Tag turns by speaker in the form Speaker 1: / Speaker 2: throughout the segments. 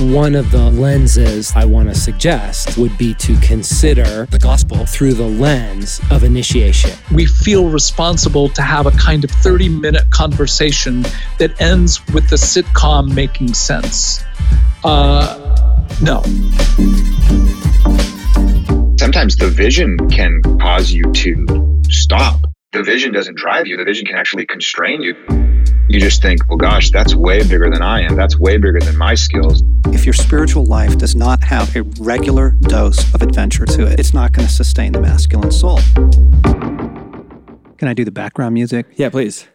Speaker 1: One of the lenses I want to suggest would be to consider the gospel through the lens of initiation.
Speaker 2: We feel responsible to have a kind of 30 minute conversation that ends with the sitcom making sense. Uh, no.
Speaker 3: Sometimes the vision can cause you to stop. The vision doesn't drive you, the vision can actually constrain you you just think, well, gosh, that's way bigger than I am. That's way bigger than my skills.
Speaker 4: If your spiritual life does not have a regular dose of adventure to it, it's not going to sustain the masculine soul. Can I do the background music?
Speaker 5: Yeah, please.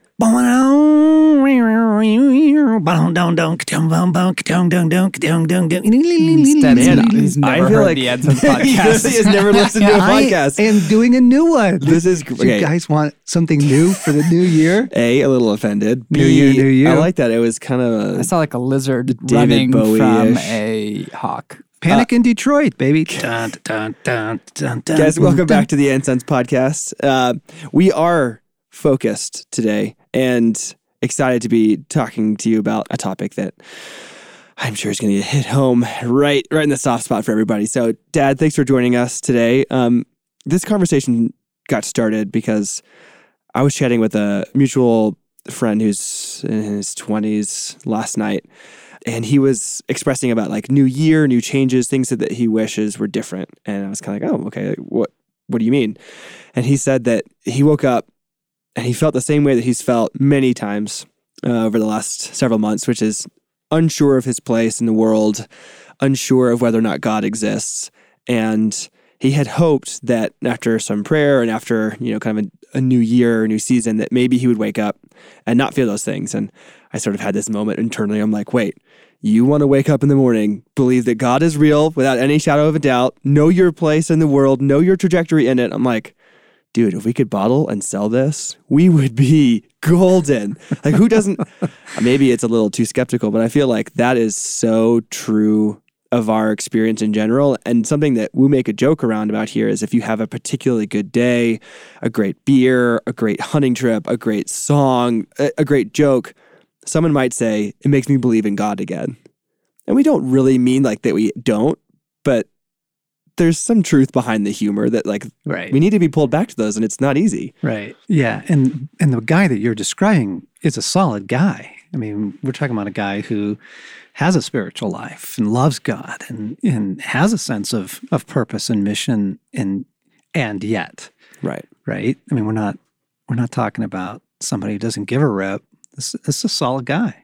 Speaker 6: Instead,
Speaker 5: Man,
Speaker 6: he's
Speaker 5: I feel
Speaker 6: heard
Speaker 5: like
Speaker 6: the Edson's
Speaker 5: he
Speaker 6: podcast.
Speaker 5: has never listened to a
Speaker 4: I
Speaker 5: podcast.
Speaker 4: am doing a new one.
Speaker 5: This is
Speaker 4: Do
Speaker 5: okay.
Speaker 4: you guys want something new for the new year?
Speaker 5: A, a little offended.
Speaker 4: New year, new you.
Speaker 5: I like that. It was kind of
Speaker 6: I
Speaker 5: a,
Speaker 6: saw like a lizard
Speaker 5: David
Speaker 6: running from
Speaker 5: Bowie-ish.
Speaker 6: a hawk.
Speaker 4: Panic in Detroit, baby. Dun, dun, dun, dun, dun,
Speaker 5: guys. Welcome
Speaker 4: dun.
Speaker 5: back to the Incense podcast. Uh, we are focused today and excited to be talking to you about a topic that I'm sure is going to hit home right, right in the soft spot for everybody. So, Dad, thanks for joining us today. Um, this conversation got started because I was chatting with a mutual friend who's in his 20s last night, and he was expressing about like new year, new changes, things that, that he wishes were different. And I was kind of like, oh, okay, what what do you mean? And he said that he woke up and he felt the same way that he's felt many times uh, over the last several months, which is unsure of his place in the world, unsure of whether or not God exists, and he had hoped that after some prayer and after you know kind of a, a new year, a new season, that maybe he would wake up and not feel those things. And I sort of had this moment internally. I'm like, wait, you want to wake up in the morning, believe that God is real without any shadow of a doubt, know your place in the world, know your trajectory in it. I'm like, dude, if we could bottle and sell this, we would be golden. Like, who doesn't? maybe it's a little too skeptical, but I feel like that is so true of our experience in general. And something that we make a joke around about here is if you have a particularly good day, a great beer, a great hunting trip, a great song, a, great joke, someone might say, it makes me believe in God again. And we don't really mean like that we don't, but there's some truth behind the humor that like
Speaker 4: Right.
Speaker 5: we need to be pulled back to those and it's not easy.
Speaker 4: Right. Yeah. And and the guy that you're describing is a solid guy. I mean, we're talking about a guy who has a spiritual life and loves God and and has a sense of of purpose and mission and and yet,
Speaker 5: Right.
Speaker 4: right? I mean, we're not we're not talking about somebody who doesn't give a rip. This, this is a solid guy.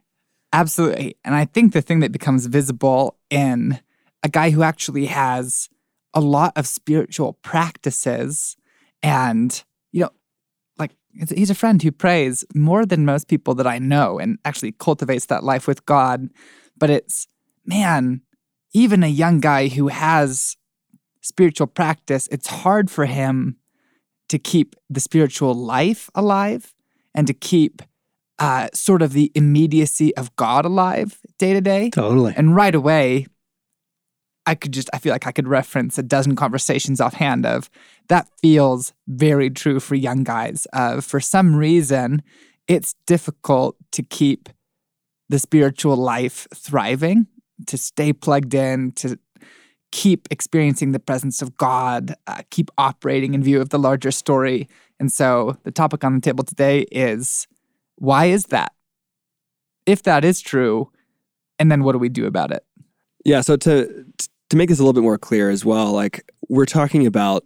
Speaker 6: Absolutely. And I think the thing that becomes visible in a guy who actually has a lot of spiritual practices and, you know, like he's- a friend who prays more than most people that I know and actually cultivates that life with God. But it's, man, even a young guy who has spiritual practice, it's hard for him to keep the spiritual life alive and to keep uh, sort of the immediacy of God alive day to day.
Speaker 4: Totally.
Speaker 6: And right away, I could just, I feel like I could reference a dozen conversations offhand of that feels very true for young guys. Uh, for some reason, it's difficult to keep the spiritual life thriving, to stay plugged in, to keep experiencing the presence of God, uh, keep operating in view of the larger story. And so the topic on the table today is why is that? If that is true, and then what do we do about it?
Speaker 5: Yeah. So to to make this a little bit more clear as well, like we're talking about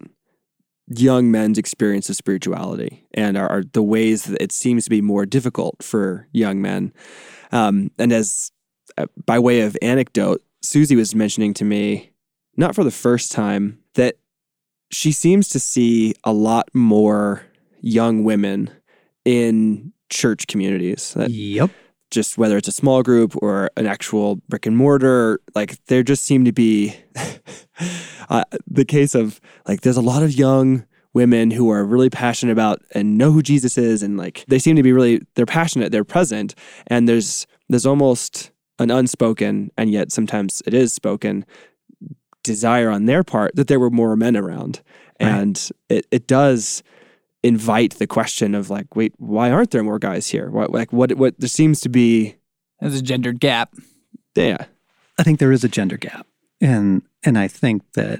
Speaker 5: young men's experience of spirituality and are, the ways that it seems to be more difficult for young men. Um, and as uh, by way of anecdote, Susie was mentioning to me, not for the first time, that she seems to see a lot more young women in church communities. That
Speaker 4: Yep.
Speaker 5: Just whether it's a small group or an actual brick and mortar, like there just seem to be uh, the case of like there's a lot of young women who are really passionate about and know who Jesus is and like they seem to be really they're passionate, they're present, and there's there's almost an unspoken and yet sometimes it is spoken desire on their part that there were more men around.
Speaker 4: Right.
Speaker 5: And it, it does invite the question of like, wait, why aren't there more guys here? What like what what there seems to be
Speaker 6: There's a gendered gap.
Speaker 5: yeah.
Speaker 4: I think there is a gender gap, and and I think that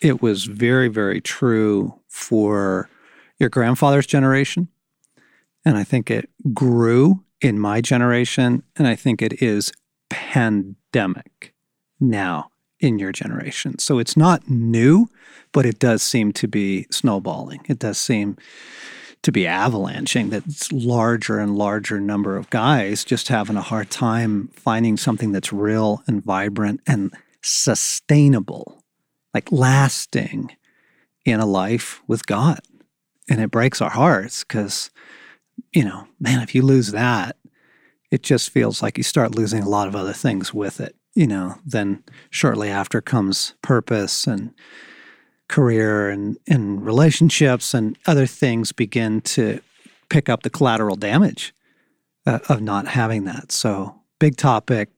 Speaker 4: it was very very true for your grandfather's generation, and I think it grew in my generation, and I think it is pandemic now in your generation. So it's not new, but it does seem to be snowballing. It does seem to be avalanching that's larger and larger number of guys just having a hard time finding something that's real and vibrant and sustainable, like lasting in a life with God. And it breaks our hearts because, you know, man, if you lose that, it just feels like you start losing a lot of other things with it. You know, then shortly after comes purpose and career and, and relationships and other things begin to pick up the collateral damage uh, of not having that. So, big topic,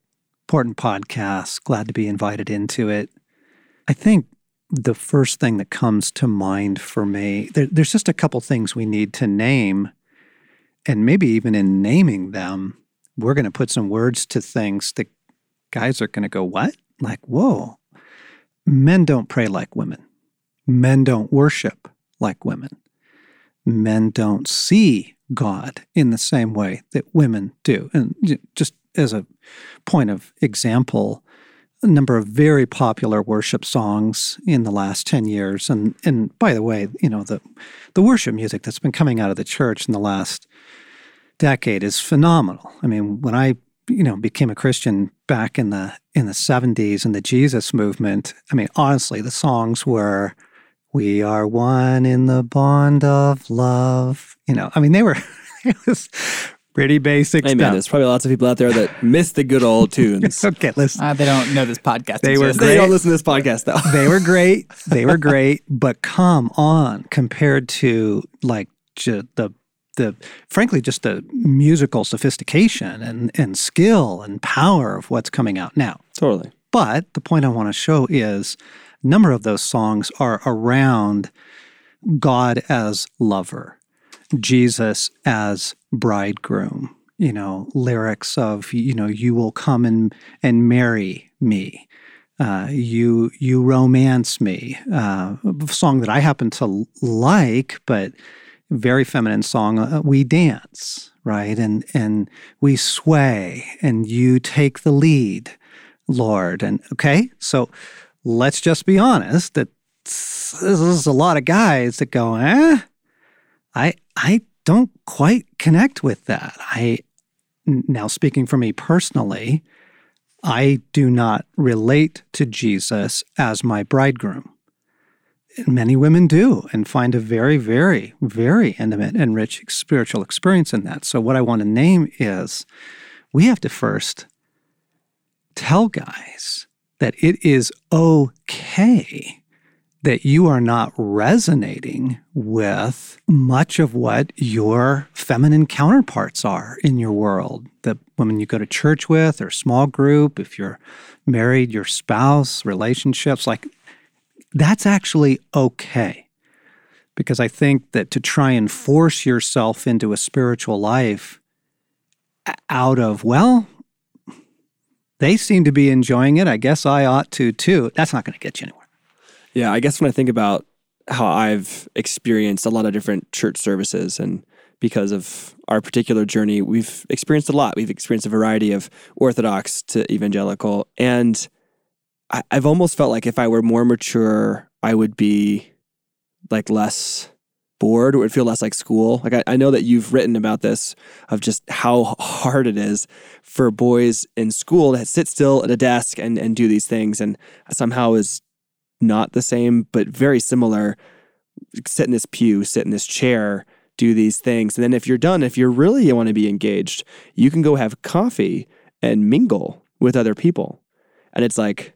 Speaker 4: important podcast. Glad to be invited into it. I think the first thing that comes to mind for me, there, there's just a couple things we need to name. And maybe even in naming them, we're going to put some words to things that guys are going to go, What? Like, whoa, men don't pray like women. Men don't worship like women. Men don't see God in the same way that women do. And just as a point of example, a number of very popular worship songs in the last 10 years. And, and by the way, you know, the, the worship music that's been coming out of the church in the last decade is phenomenal. I mean, when I you know became a Christian back in the in the 70s in the Jesus movement, I mean, honestly, the songs were we are one in the bond of love. You know, I mean, they were, it was pretty basic
Speaker 5: Hey, man, there's probably lots of people out there that miss the good old tunes.
Speaker 4: okay, listen.
Speaker 6: Uh, they don't know this podcast.
Speaker 4: They were
Speaker 6: exists.
Speaker 5: they don't listen to this podcast, though.
Speaker 4: they were great. They were great, but come on, compared to like ju- the the frankly just the musical sophistication and and skill and power of what's coming out now.
Speaker 5: totally.
Speaker 4: But the point I want to show is a number of those songs are around God as lover, Jesus as bridegroom, you know, lyrics of, you know, you will come and, and marry me. Uh, you you romance me, uh, a song that I happen to like, but very feminine song. Uh, we dance, right, and and we sway, and you take the lead. Lord. And okay, so let's just be honest that this is a lot of guys that go, eh, I I don't quite connect with that. I now speaking for me personally, I do not relate to Jesus as my bridegroom. And many women do and find a very, very, very intimate and rich spiritual experience in that. So, what I want to name is we have to first tell guys that it is okay that you are not resonating with much of what your feminine counterparts are in your world. The women you go to church with or small group, if you're married, your spouse, relationships, like that's actually okay. Because I think that to try and force yourself into a spiritual life out of, well, they seem to be enjoying it. I guess I ought to too. That's not going to get you anywhere.
Speaker 5: Yeah, I guess when I think about how I've experienced a lot of different church services and because of our particular journey, we've experienced a lot. We've experienced a variety of Orthodox to evangelical. And I, I've almost felt like if I were more mature, I would be like less bored or it feel less like school. Like I, I know that you've written about this of just how hard it is for boys in school to sit still at a desk and, and do these things and somehow is not the same, but very similar. Sit in this pew, sit in this chair, do these things. And then if you're done, if you really want to be engaged, you can go have coffee and mingle with other people. And it's like,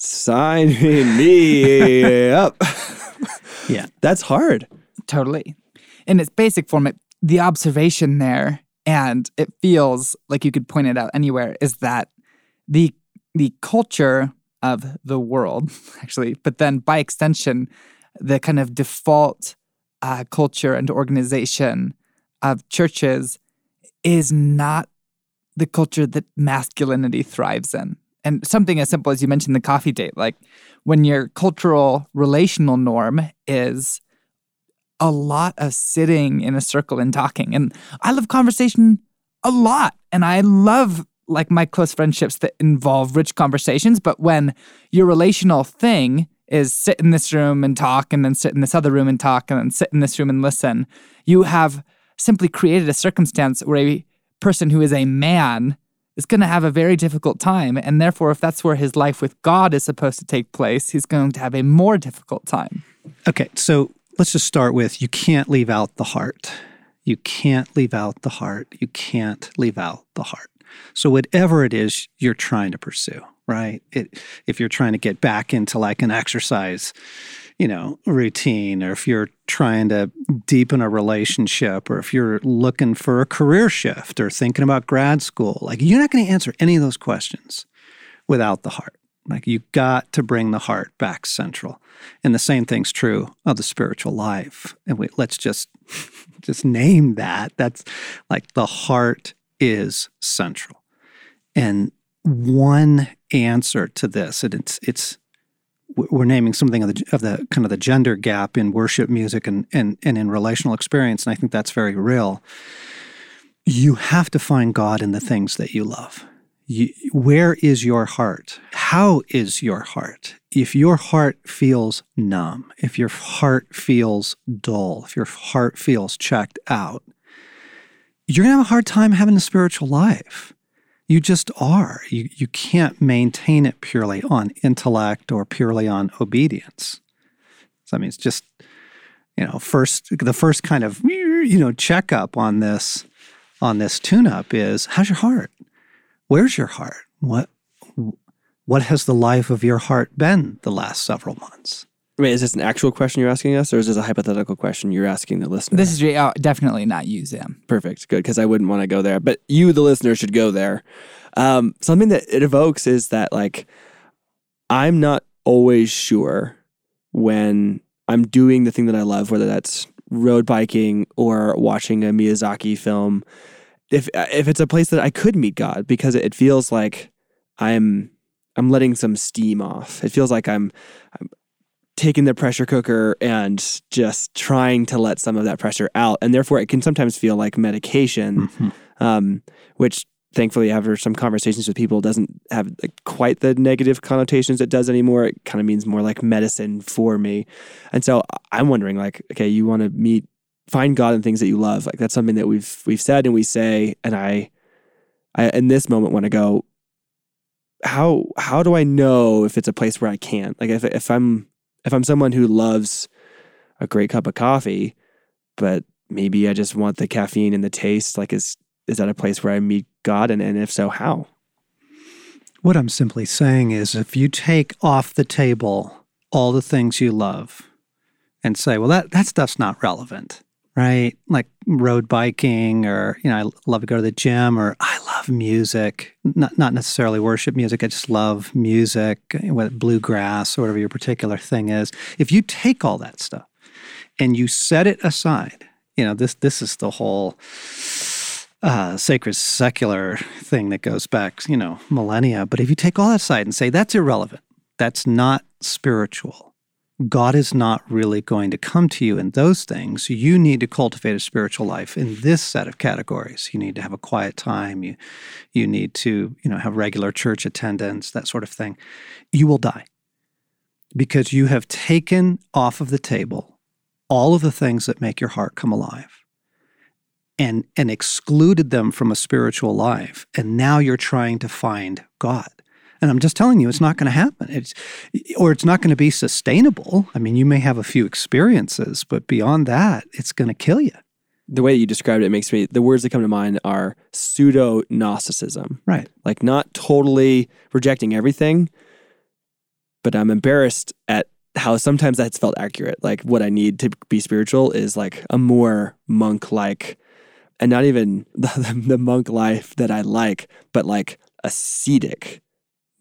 Speaker 5: sign me up.
Speaker 4: Yeah.
Speaker 5: That's hard.
Speaker 6: Totally. In its basic form, it, the observation there, and it feels like you could point it out anywhere, is that the the culture of the world, actually, but then by extension, the kind of default uh, culture and organization of churches is not the culture that masculinity thrives in. And something as simple as you mentioned the coffee date, like when your cultural relational norm is a lot of sitting in a circle and talking. And I love conversation a lot. And I love like my close friendships that involve rich conversations. But when your relational thing is sit in this room and talk, and then sit in this other room and talk, and then sit in this room and listen, you have simply created a circumstance where a person who is a man is going to have a very difficult time. And therefore, if that's where his life with God is supposed to take place, he's going to have a more difficult time.
Speaker 4: Okay, so let's just start with you can't leave out the heart. You can't leave out the heart. You can't leave out the heart. So, whatever it is you're trying to pursue, right? It, if you're trying to get back into like an exercise, you know, routine, or if you're trying to deepen a relationship, or if you're looking for a career shift or thinking about grad school, like you're not going to answer any of those questions without the heart. Like you got to bring the heart back central. And the same thing's true of the spiritual life. And we, let's just just name that. That's like the heart is central. And one answer to this, and it's it's we're naming something of the of the kind of the gender gap in worship music and and and in relational experience, and I think that's very real. You have to find God in the things that you love. You, where is your heart? How is your heart? If your heart feels numb, if your heart feels dull, if your heart feels checked out, you're going to have a hard time having a spiritual life. You just are. You, you can't maintain it purely on intellect or purely on obedience. So, I mean, it's just, you know, first, the first kind of, you know, checkup on this, on this tune up is how's your heart? Where's your heart? What, what has the life of your heart been the last several months?
Speaker 5: Wait, is this an actual question you're asking us, or is this a hypothetical question you're asking the listener?
Speaker 6: This is uh, definitely not you, Sam.
Speaker 5: Perfect, good, because I wouldn't want to go there, but you, the listener, should go there. Um, something that it evokes is that like I'm not always sure when I'm doing the thing that I love, whether that's road biking or watching a Miyazaki film. If if it's a place that I could meet God, because it feels like I'm I'm letting some steam off. It feels like I'm, I'm taking the pressure cooker and just trying to let some of that pressure out. And therefore, it can sometimes feel like medication, mm-hmm. um, which thankfully, after some conversations with people, doesn't have like quite the negative connotations it does anymore. It kind of means more like medicine for me. And so I'm wondering, like, okay, you want to meet, find God in things that you love. Like that's something that we've we've said and we say. And I, I in this moment want to go. How how do I know if it's a place where I can't? Like if if I'm if I'm someone who loves a great cup of coffee, but maybe I just want the caffeine and the taste, like is is that a place where I meet God? And, and if so, how?
Speaker 4: What I'm simply saying is if you take off the table all the things you love and say, well, that, that stuff's not relevant, right? Like road biking, or, you know, I love to go to the gym, or I love music, not, not necessarily worship music. I just love music, whether bluegrass or whatever your particular thing is. If you take all that stuff and you set it aside, you know, this, this is the whole uh, sacred secular thing that goes back, you know, millennia. But if you take all that aside and say that's irrelevant, that's not spiritual, God is not really going to come to you in those things. You need to cultivate a spiritual life in this set of categories. You need to have a quiet time. You, you need to, you know, have regular church attendance, that sort of thing. You will die because you have taken off of the table all of the things that make your heart come alive and and excluded them from a spiritual life. And now you're trying to find God. And I'm just telling you, it's not going to happen. It's, or it's not going to be sustainable. I mean, you may have a few experiences, but beyond that, it's going to kill you.
Speaker 5: The way that you described it makes me, the words that come to mind are pseudo Gnosticism.
Speaker 4: Right.
Speaker 5: Like not totally rejecting everything, but I'm embarrassed at how sometimes that's felt accurate. Like what I need to be spiritual is like a more monk like, and not even the, the monk life that I like, but like ascetic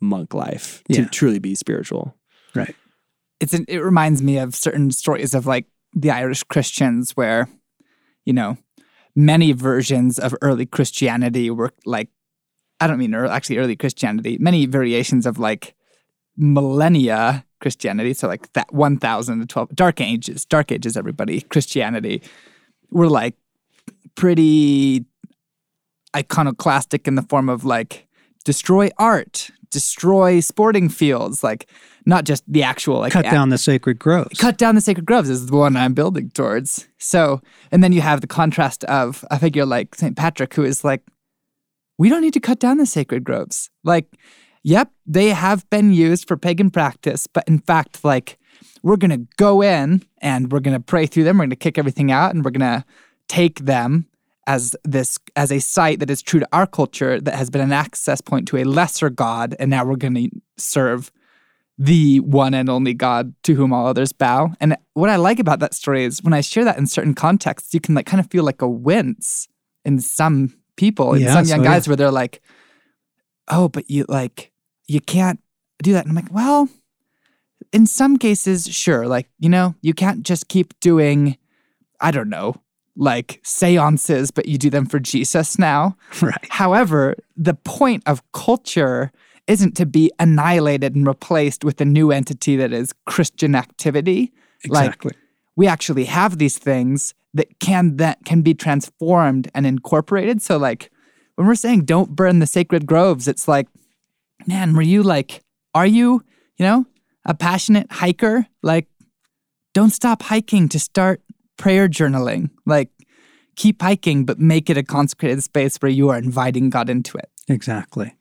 Speaker 5: monk life to yeah. truly be spiritual.
Speaker 4: Right.
Speaker 6: It's an, it reminds me of certain stories of like the Irish Christians where, you know, many versions of early Christianity were like I don't mean early, actually early Christianity, many variations of like millennia Christianity. So like that 1000 to 12 dark ages, dark ages, everybody, Christianity were like pretty iconoclastic in the form of like destroy art, destroy sporting fields, like not just the actual like
Speaker 4: Cut down the sacred groves.
Speaker 6: cut down the sacred groves is the one I'm building towards. So, and then you have the contrast of a figure like St. Patrick, who is like, we don't need to cut down the sacred groves. Like, yep, they have been used for pagan practice, but in fact, like, we're going to go in and we're going to pray through them. We're going to kick everything out and we're going to take them as this as a site that is true to our culture that has been an access point to a lesser god and now we're going to serve the one and only God to whom all others bow. And what I like about that story is when I share that in certain contexts, you can like kind of feel like a wince in some people, in
Speaker 4: Yeah,
Speaker 6: some young
Speaker 4: so
Speaker 6: guys
Speaker 4: yeah.
Speaker 6: where they're like, oh, but you like, you can't do that. And I'm like, well, in some cases, sure. Like, you know, you can't just keep doing, I don't know, like seances, but you do them for Jesus now.
Speaker 4: Right.
Speaker 6: However, the point of culture isn't to be annihilated and replaced with a new entity that is Christian activity.
Speaker 4: Exactly.
Speaker 6: Like we actually have these things that can that can be transformed and incorporated. So like when we're saying don't burn the sacred groves, it's like, man, were you like, are you, you know, a passionate hiker? Like, don't stop hiking to start prayer journaling. Like keep hiking, but make it a consecrated space where you are inviting God into it.
Speaker 4: Exactly.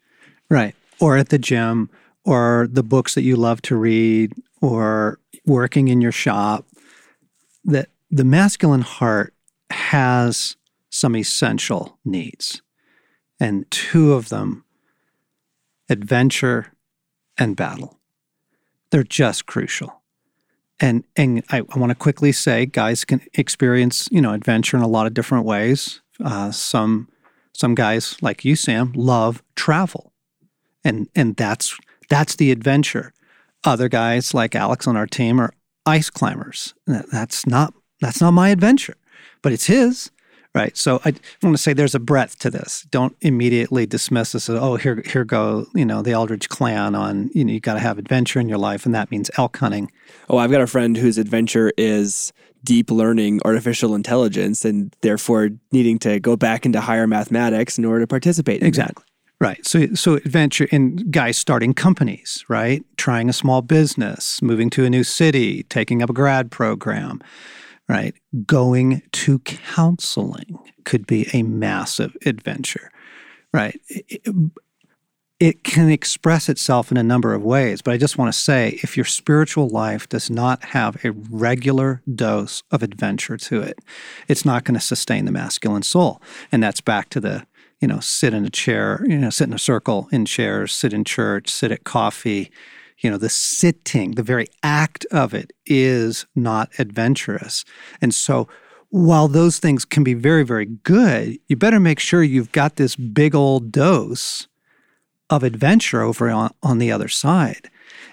Speaker 4: Right. Or at the gym, or the books that you love to read, or working in your shop. That the masculine heart has some essential needs. And two of them adventure and battle. They're just crucial. And and I, I want to quickly say, guys can experience you know adventure in a lot of different ways. Uh, some some guys like you, Sam, love travel, and and that's that's the adventure. Other guys like Alex on our team are ice climbers. That's not that's not my adventure, but it's his. Right. So I want to say there's a breadth to this. Don't immediately dismiss this as, oh, here, here go, you know, the Eldredge clan on, you know, you got to have adventure in your life, and that means elk hunting.
Speaker 5: Oh, I've got a friend whose adventure is deep learning artificial intelligence and therefore needing to go back into higher mathematics in order to participate. in that.
Speaker 4: Exactly. Right. So so adventure in guys starting companies, right? Trying a small business, moving to a new city, taking up a grad program, right? Going to counseling could be a massive adventure. Right. It, it- can express itself in a number of ways, but I just want to say if your spiritual life does not have a regular dose of adventure to it, it's not going to sustain the masculine soul. And that's back to the, you know, sit in a chair, you know, sit in a circle in chairs, sit in church, sit at coffee. You know, the sitting, the very act of it is not adventurous. And so while those things can be very, very good, you better make sure you've got this big old dose of adventure over on, on the other side.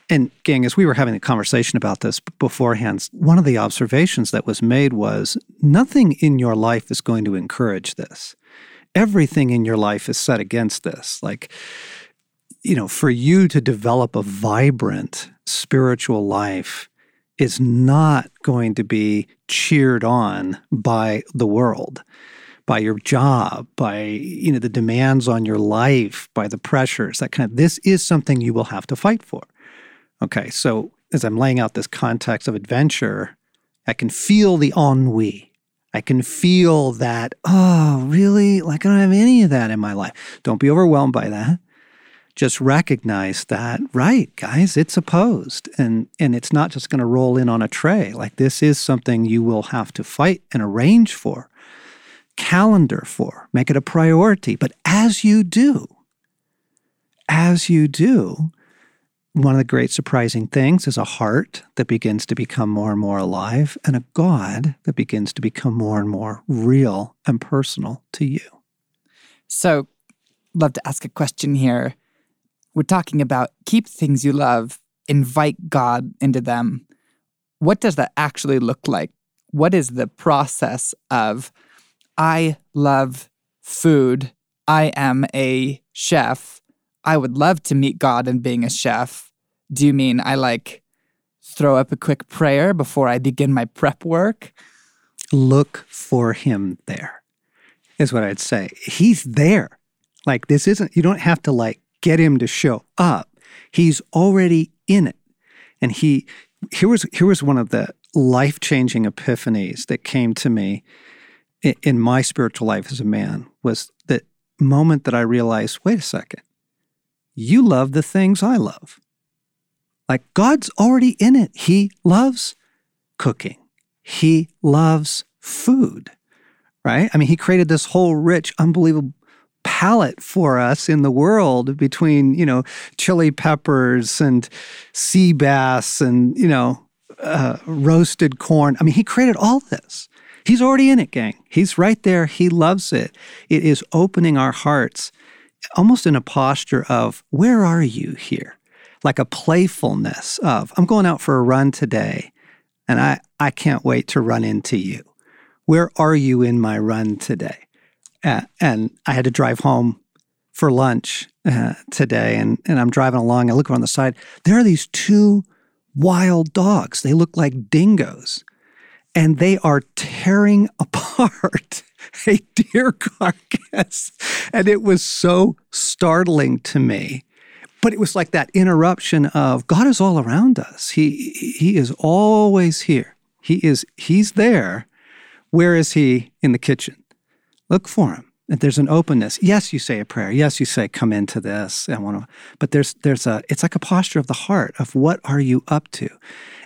Speaker 4: And gang, as we were having a conversation about this beforehand, one of the observations that was made was nothing in your life is going to encourage this. Everything in your life is set against this. Like, you know, for you to develop a vibrant spiritual life is not going to be cheered on by the world by your job, by you know the demands on your life, by the pressures, that kind of this is something you will have to fight for. Okay, so as I'm laying out this context of adventure, I can feel the ennui. I can feel that, oh, really? Like I don't have any of that in my life. Don't be overwhelmed by that. Just recognize that, right, guys, it's opposed. And and it's not just going to roll in on a tray. Like this is something you will have to fight and arrange for calendar for, make it a priority. But as you do, as you do, one of the great surprising things is a heart that begins to become more and more alive and a God that begins to become more and more real and personal to you.
Speaker 6: So, love to ask a question here. We're talking about keep things you love, invite God into them. What does that actually look like? What is the process of I love food I am a chef. I would love to meet God in being a chef. Do you mean I like throw up a quick prayer before I begin my prep work?
Speaker 4: Look for him there, is what I'd say. He's there. Like, this isn't, you don't have to like get him to show up. He's already in it. And he, here was, here was one of the life changing epiphanies that came to me in, in my spiritual life as a man was that moment that I realized wait a second, you love the things I love. Like God's already in it. He loves cooking, He loves food, right? I mean, He created this whole rich, unbelievable palette for us in the world between, you know, chili peppers and sea bass and, you know, uh, roasted corn. I mean, He created all this. He's already in it, gang. He's right there. He loves it. It is opening our hearts almost in a posture of, where are you here? Like a playfulness of, I'm going out for a run today and I, I can't wait to run into you. Where are you in my run today? And I had to drive home for lunch uh, today and, and I'm driving along. I look around the side. There are these two wild dogs. They look like dingoes and they are tearing apart a deer carcass. And it was so startling to me. But it was like that interruption of God is all around us. He he is always here. He is he's there. Where is he in the kitchen? Look for him. There's an openness. Yes, you say a prayer. Yes, you say, come into this. I want to, but there's there's a it's like a posture of the heart of what are you up to?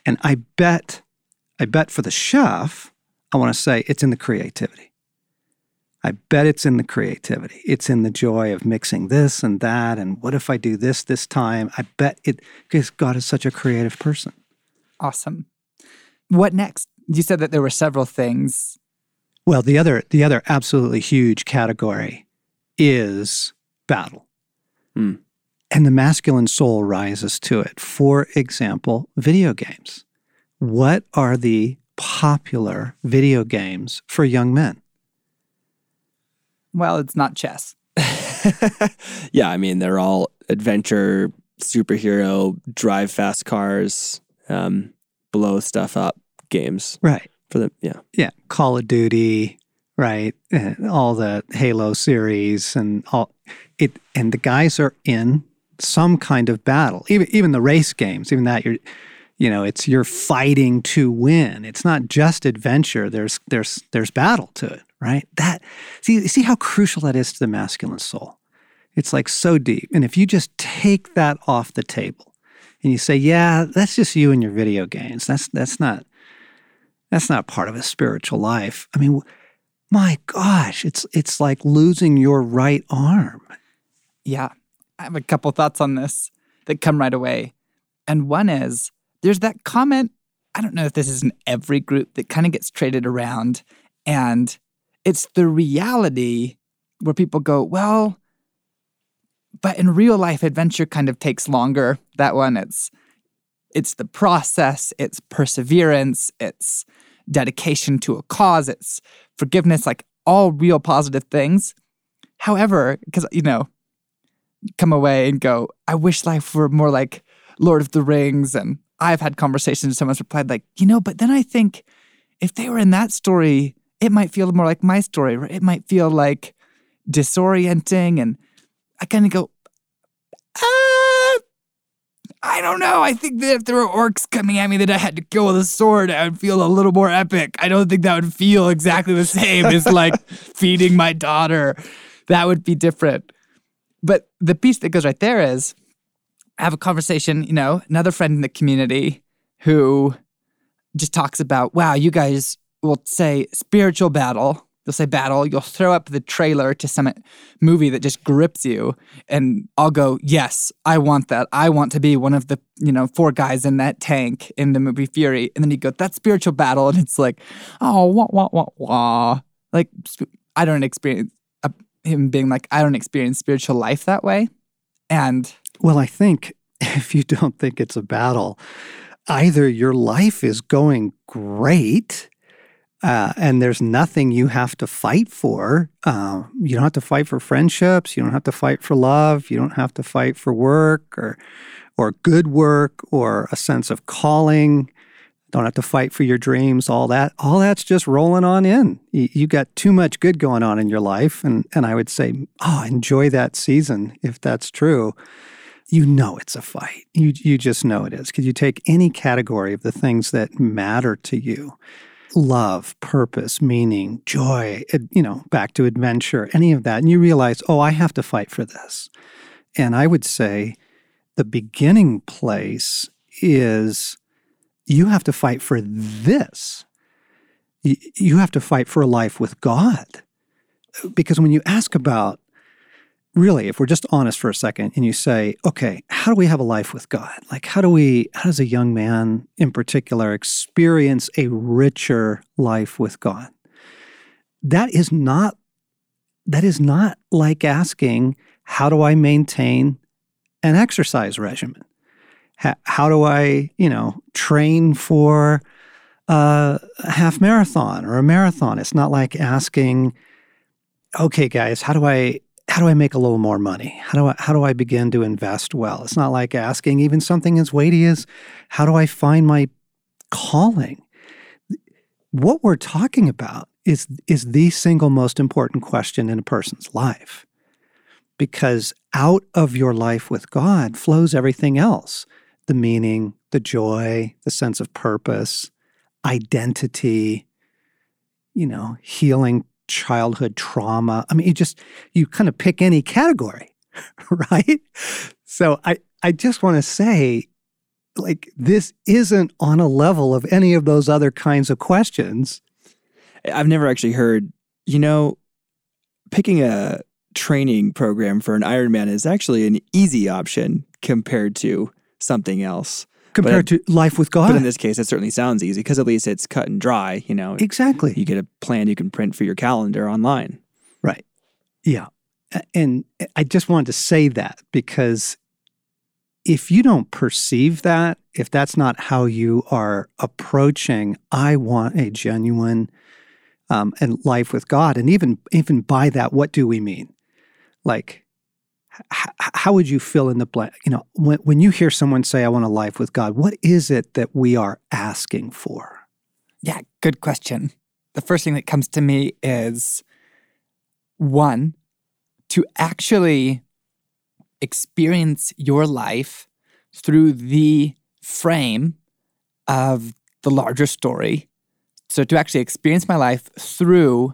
Speaker 4: And I bet I bet for the chef, I want to say it's in the creativity. I bet it's in the creativity. It's in the joy of mixing this and that. And what if I do this this time? I bet it, because God is such a creative person.
Speaker 6: Awesome. What next? You said that there were several things.
Speaker 4: Well, the other, the other absolutely huge category is battle.
Speaker 5: Hmm.
Speaker 4: And the masculine soul rises to it. For example, video games. What are the popular video games for young men?
Speaker 6: Well, it's not chess.
Speaker 5: yeah, I mean, they're all adventure, superhero, drive fast cars, um, blow stuff up games
Speaker 4: Right.
Speaker 5: For them. Yeah.
Speaker 4: Yeah. Call of Duty, right? And all the Halo series and all it and the guys are in some kind of battle. Even even the race games, even that you're you know, it's you're fighting to win. It's not just adventure. There's there's there's battle to it, right? That see see how crucial that is to the masculine soul. It's like so deep. And if you just take that off the table and you say, "Yeah, that's just you and your video games. That's that's not that's not part of a spiritual life." I mean, my gosh, it's it's like losing your right arm.
Speaker 6: Yeah. I have a couple thoughts on this that come right away. And one is there's that comment. I don't know if this is in every group that kind of gets traded around. And it's the reality where people go, well, but in real life, adventure kind of takes longer. That one, it's it's the process, it's perseverance, it's dedication to a cause, it's forgiveness, like all real positive things. However, because you know, come away and go, I wish life were more like Lord of the Rings. And I've had conversations, someone's replied, like, you know, but then I think if they were in that story, it might feel more like my story, right? It might feel like disorienting. And I kind of go, ah, I don't know. I think that if there were orcs coming at me that I had to kill with a sword, I would feel a little more epic. I don't think that would feel exactly the same as like feeding my daughter. That would be different. But the piece that goes right there is I have a conversation, you know, another friend in the community who just talks about, wow, you guys will say spiritual battle. You'll say battle. You'll throw up the trailer to some movie that just grips you. And I'll go, yes, I want that. I want to be one of the, you know, four guys in that tank in the movie Fury. And then you go, that's spiritual battle. And it's like, oh, wah, wah, wah, wah. Like, I don't experience him being like, I don't experience spiritual life that way. And
Speaker 4: Well, I think if you don't think it's a battle, either your life is going great Uh, and there's nothing you have to fight for. Uh, you don't have to fight for friendships. You don't have to fight for love. You don't have to fight for work or, or good work or a sense of calling. Don't have to fight for your dreams. All that, all that's just rolling on in. You, you got too much good going on in your life, and and I would say, oh, enjoy that season if that's true you know it's a fight. You you just know it is. Could you take any category of the things that matter to you? Love, purpose, meaning, joy, you know, back to adventure, any of that, and you realize, oh, I have to fight for this. And I would say the beginning place is you have to fight for this. You have to fight for a life with God. Because when you ask about really, if we're just honest for a second and you say, okay, how do we have a life with God? Like, how do we, how does a young man in particular experience a richer life with God? That is not, that is not like asking, how do I maintain an exercise regimen? How, how do I, you know, train for uh, a half marathon or a marathon? It's not like asking, okay, guys, how do I how do I make a little more money? How do I how do I begin to invest well? It's not like asking even something as weighty as how do I find my calling? What we're talking about is is the single most important question in a person's life. Because out of your life with God flows everything else. The meaning, the joy, the sense of purpose, identity, you know, healing childhood trauma. I mean, you just you kind of pick any category, right? So I I just want to say like this isn't on a level of any of those other kinds of questions.
Speaker 5: I've never actually heard, you know, picking a training program for an Ironman is actually an easy option compared to something else
Speaker 4: compared to life with God.
Speaker 5: But in this case, it certainly sounds easy because at least it's cut and dry. You know,
Speaker 4: exactly.
Speaker 5: You get a plan you can print for your calendar online.
Speaker 4: Right. Yeah. And I just wanted to say that because if you don't perceive that, if that's not how you are approaching, I want a genuine um, and life with God, and even even by that, what do we mean? Like how would you fill in the blank? You know, when, when you hear someone say, I want a life with God, what is it that we are asking for?
Speaker 6: Yeah, good question. The first thing that comes to me is one, to actually experience your life through the frame of the larger story. So, to actually experience my life through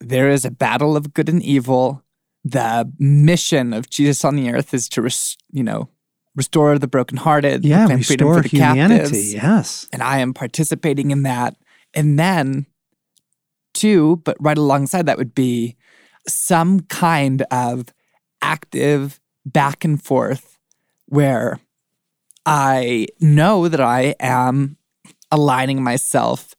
Speaker 6: there is a battle of good and evil the mission of Jesus on the earth is to, res, you know, restore the brokenhearted,
Speaker 4: yeah, restore freedom for the humanity. Captives, yes,
Speaker 6: and I am participating in that. And then, two, but right alongside that would be some kind of active back and forth where I know that I am aligning myself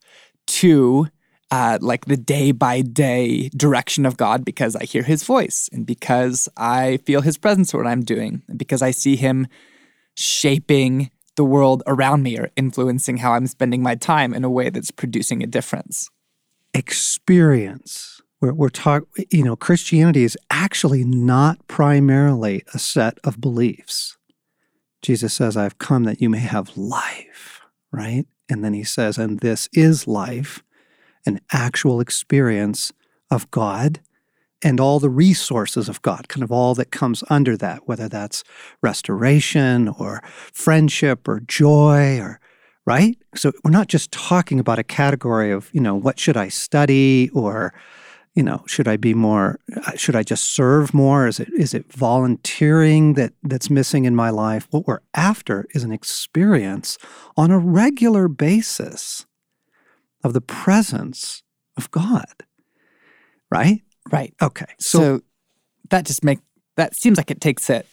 Speaker 6: to uh, like the day by day direction of God because I hear his voice and because I feel his presence in what I'm doing and because I see him shaping the world around me or influencing how I'm spending my time in a way that's producing a difference.
Speaker 4: Experience. We're, we're talking, you know, Christianity is actually not primarily a set of beliefs. Jesus says, I've come that you may have life, right? And then he says, and this is life an actual experience of God and all the resources of God, kind of all that comes under that, whether that's restoration or friendship or joy or right? So we're not just talking about a category of, you know, what should I study or, you know, should I be more should I just serve more? Is it is it volunteering that that's missing in my life? What we're after is an experience on a regular basis of the presence of God. Right?
Speaker 6: Right.
Speaker 4: Okay.
Speaker 6: So, so that just make that seems like it takes it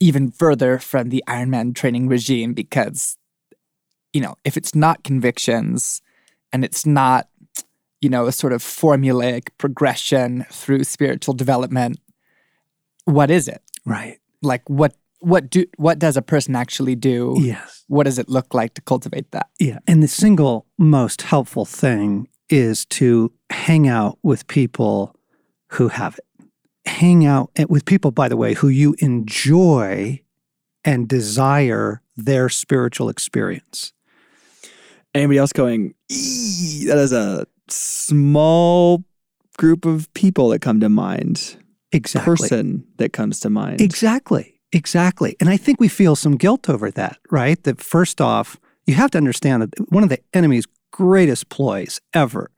Speaker 6: even further from the Ironman training regime because you know, if it's not convictions and it's not you know, a sort of formulaic progression through spiritual development, what is it?
Speaker 4: Right.
Speaker 6: Like what what do what does a person actually do?
Speaker 4: Yes.
Speaker 6: What does it look like to cultivate that?
Speaker 4: Yeah. And the single most helpful thing is to hang out with people who have it. Hang out eh, with people, by the way, who you enjoy and desire their spiritual experience.
Speaker 5: Anybody else going, that is a small group of people that come to mind.
Speaker 4: Exactly.
Speaker 5: Person that comes to mind.
Speaker 4: Exactly. Exactly. And I think we feel some guilt over that, right? That first off, you have to understand that one of the enemy's greatest ploys ever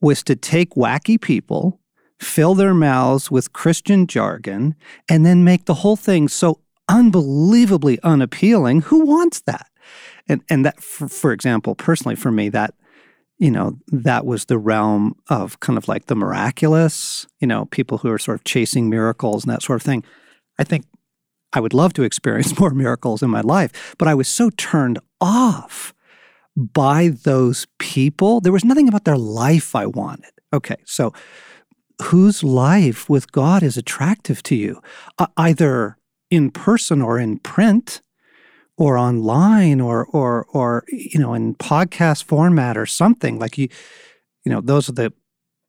Speaker 4: was to take wacky people, fill their mouths with Christian jargon, and then make the whole thing so unbelievably unappealing. Who wants that? And and that, for, for example, personally for me, that you know that was the realm of kind of like the miraculous. You know, people who are sort of chasing miracles and that sort of thing. I think I would love to experience more miracles in my life, but I was so turned off by those people. There was nothing about their life I wanted. Okay, so whose life with God is attractive to you, uh, either in person or in print? or online or or or you know in podcast format or something like you you know those are the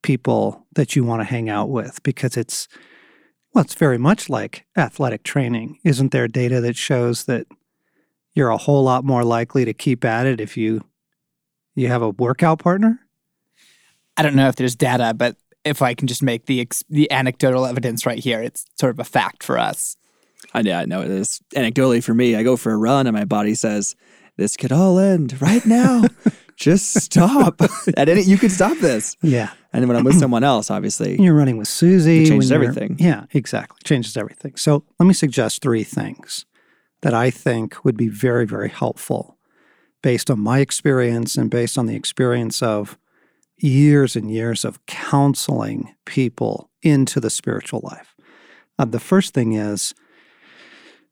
Speaker 4: people that you want to hang out with because it's well it's very much like athletic training isn't there data that shows that you're a whole lot more likely to keep at it if you you have a workout partner
Speaker 6: I don't know if there's data, but if I can just make the ex- the anecdotal evidence right here, it's sort of a fact for us.
Speaker 5: I, yeah, I know it is. Anecdotally, for me, I go for a run and my body says, "This could all end right now. Just stop. At any, you could stop this."
Speaker 4: yeah
Speaker 5: And then when I'm with someone else, obviously,
Speaker 4: you're running with Susie.
Speaker 5: It changes everything.
Speaker 4: Yeah, exactly. Changes everything. So let me suggest three things that I think would be very, very helpful based on my experience and based on the experience of years and years of counseling people into the spiritual life. Uh, the first thing is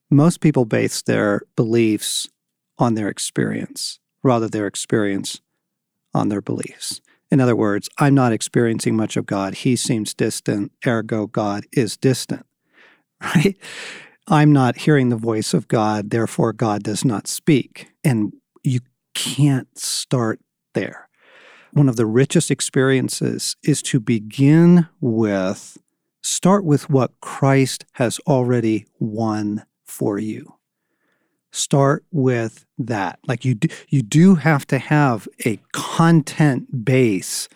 Speaker 4: most people base their beliefs on their experience rather their experience on their beliefs. In other words, I'm not experiencing much of God. He seems distant, ergo, God is distant, right? I'm not hearing the voice of God, therefore, God does not speak. And you can't start there. One of the richest experiences is to begin with, start with what Christ has already won for you start with that. Like you do, you do have to have a content base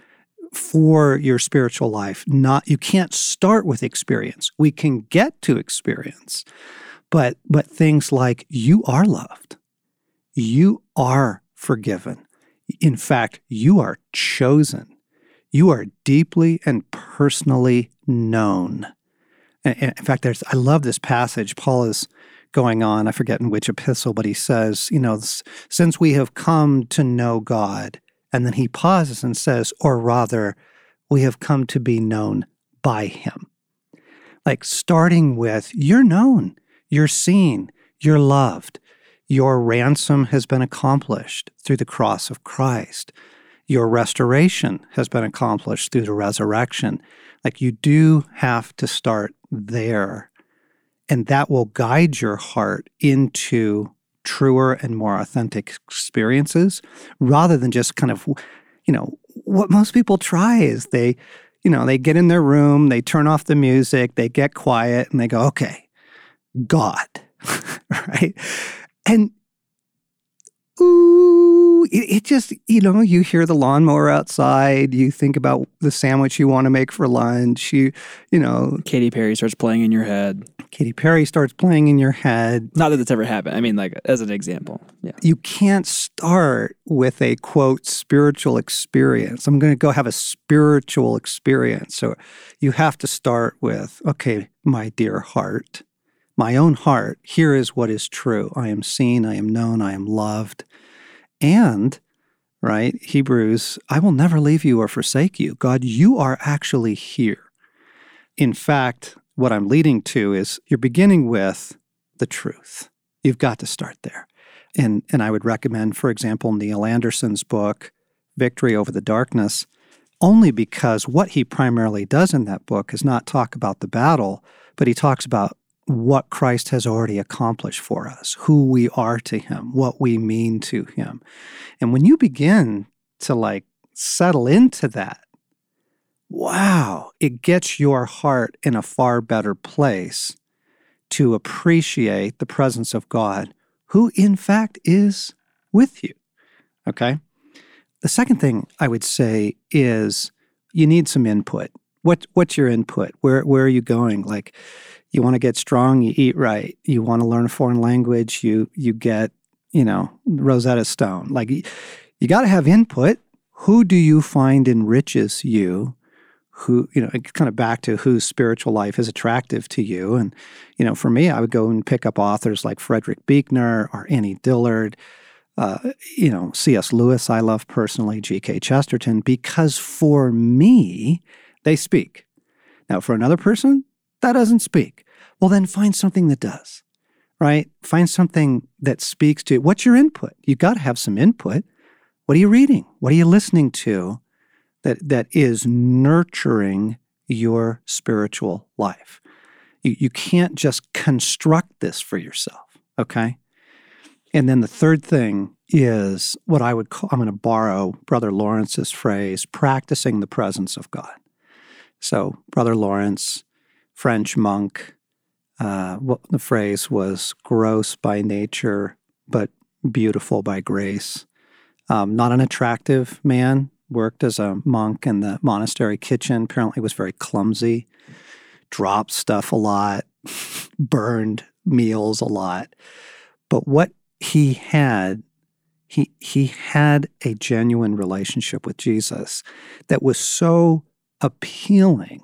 Speaker 4: for your spiritual life not you can't start with experience. We can get to experience but but things like you are loved. You are forgiven. In fact you are chosen. You are deeply and personally known. In fact there's i love this passage. Paul is going on. I forget in which epistle, but he says, you know, since we have come to know God, and then he pauses and says, or rather, we have come to be known by him. Like starting with, you're known, you're seen, you're loved, your ransom has been accomplished through the cross of Christ. Your restoration has been accomplished through the resurrection. Like you do have to start there and that will guide your heart into truer and more authentic experiences rather than just kind of you know what most people try is they you know they get in their room they turn off the music they get quiet and they go okay god right? And ooh it, it just you know you hear the lawnmower outside you think about the sandwich you want to make for lunch you you know
Speaker 5: Katy Perry starts playing in your head.
Speaker 4: Katy Perry starts playing in your head.
Speaker 5: Not that it's ever happened. I mean, like as an example. Yeah.
Speaker 4: You can't start with a quote spiritual experience. I'm going to go have a spiritual experience. So you have to start with, okay, my dear heart, my own heart, here is what is true. I am seen, I am known, I am loved. And, right, Hebrews, I will never leave you or forsake you. God, you are actually here. In fact, what I'm leading to is you're beginning with the truth. You've got to start there. And, and I would recommend, for example, Neil Anderson's book, Victory Over the Darkness, only because what he primarily does in that book is not talk about the battle, but he talks about what Christ has already accomplished for us, who we are to him, what we mean to him. And when you begin to like settle into that, wow, it gets your heart in a far better place to appreciate the presence of God, who in fact is with you. Okay? The second thing I would say is you need some input. What what's your input? Where where are you going? Like you want to get strong, you eat right. You want to learn a foreign language, you you get, you know, Rosetta Stone. Like you got to have input. Who do you find enriches you? Who, you know, kind of back to whose spiritual life is attractive to you. And, you know, for me, I would go and pick up authors like Frederick Buechner or Annie Dillard, uh, you know, C.S. Lewis, I love personally, G.K. Chesterton, because for me, they speak. Now, for another person, that doesn't speak. Well, then find something that does, right? Find something that speaks to what's your input? You've got to have some input. What are you reading? What are you listening to that, that is nurturing your spiritual life? You, you can't just construct this for yourself, okay? And then the third thing is what I would call, I'm going to borrow Brother Lawrence's phrase, practicing the presence of God. So, Brother Lawrence, French monk, uh, the phrase was gross by nature, but beautiful by grace um, not an attractive man, worked as a monk in the monastery kitchen, apparently was very clumsy, dropped stuff a lot, burned meals a lot. But what he had, he, he had a genuine relationship with Jesus that was so appealing.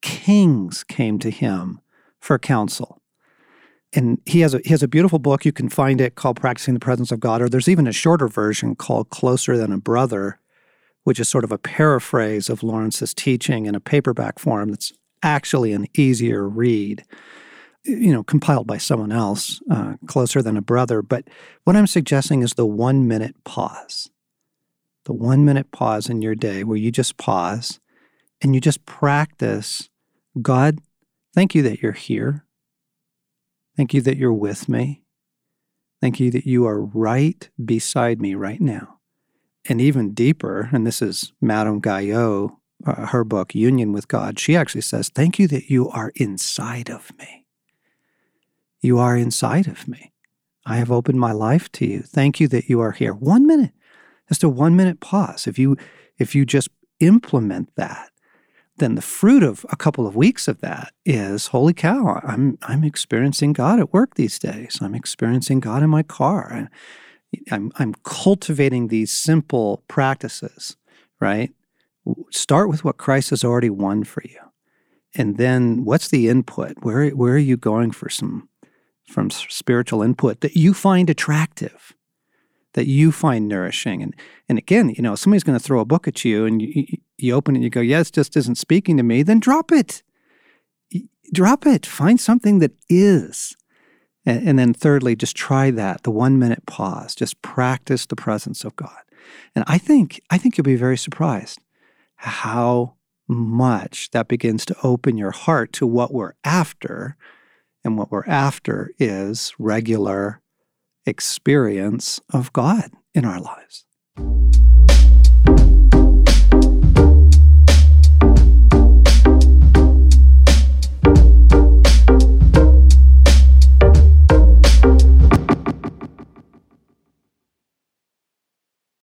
Speaker 4: Kings came to him for counsel and he has a he has a beautiful book. You can find it called "Practicing the Presence of God," or there's even a shorter version called "Closer Than a Brother," which is sort of a paraphrase of Lawrence's teaching in a paperback form. That's actually an easier read. You know, compiled by someone else, uh, closer than a brother. But what I'm suggesting is the one minute pause, the one minute pause in your day where you just pause and you just practice. God, thank you that you're here. Thank you that you're with me. Thank you that you are right beside me right now. And even deeper, and this is Madame Guyon, uh, her book, Union with God, she actually says, Thank you that you are inside of me. You are inside of me. I have opened my life to you. Thank you that you are here. One minute, just a one minute pause. If you if you just implement that, then the fruit of a couple of weeks of that is holy cow i'm i'm experiencing god at work these days. I'm experiencing god in my car. I'm i'm cultivating these simple practices right? Start with what christ has already won for you. And then what's the input? Where where are you going for some from spiritual input that you find attractive that you find nourishing. And and again, you know, somebody's going to throw a book at you and you, you open it and you go, yes, just isn't speaking to me, then drop it. Drop it. Find something that is. And, and then thirdly, just try that, the one minute pause. Just practice the presence of God. And I think I think you'll be very surprised how much that begins to open your heart to what we're after. And what we're after is regular experience of God in our lives.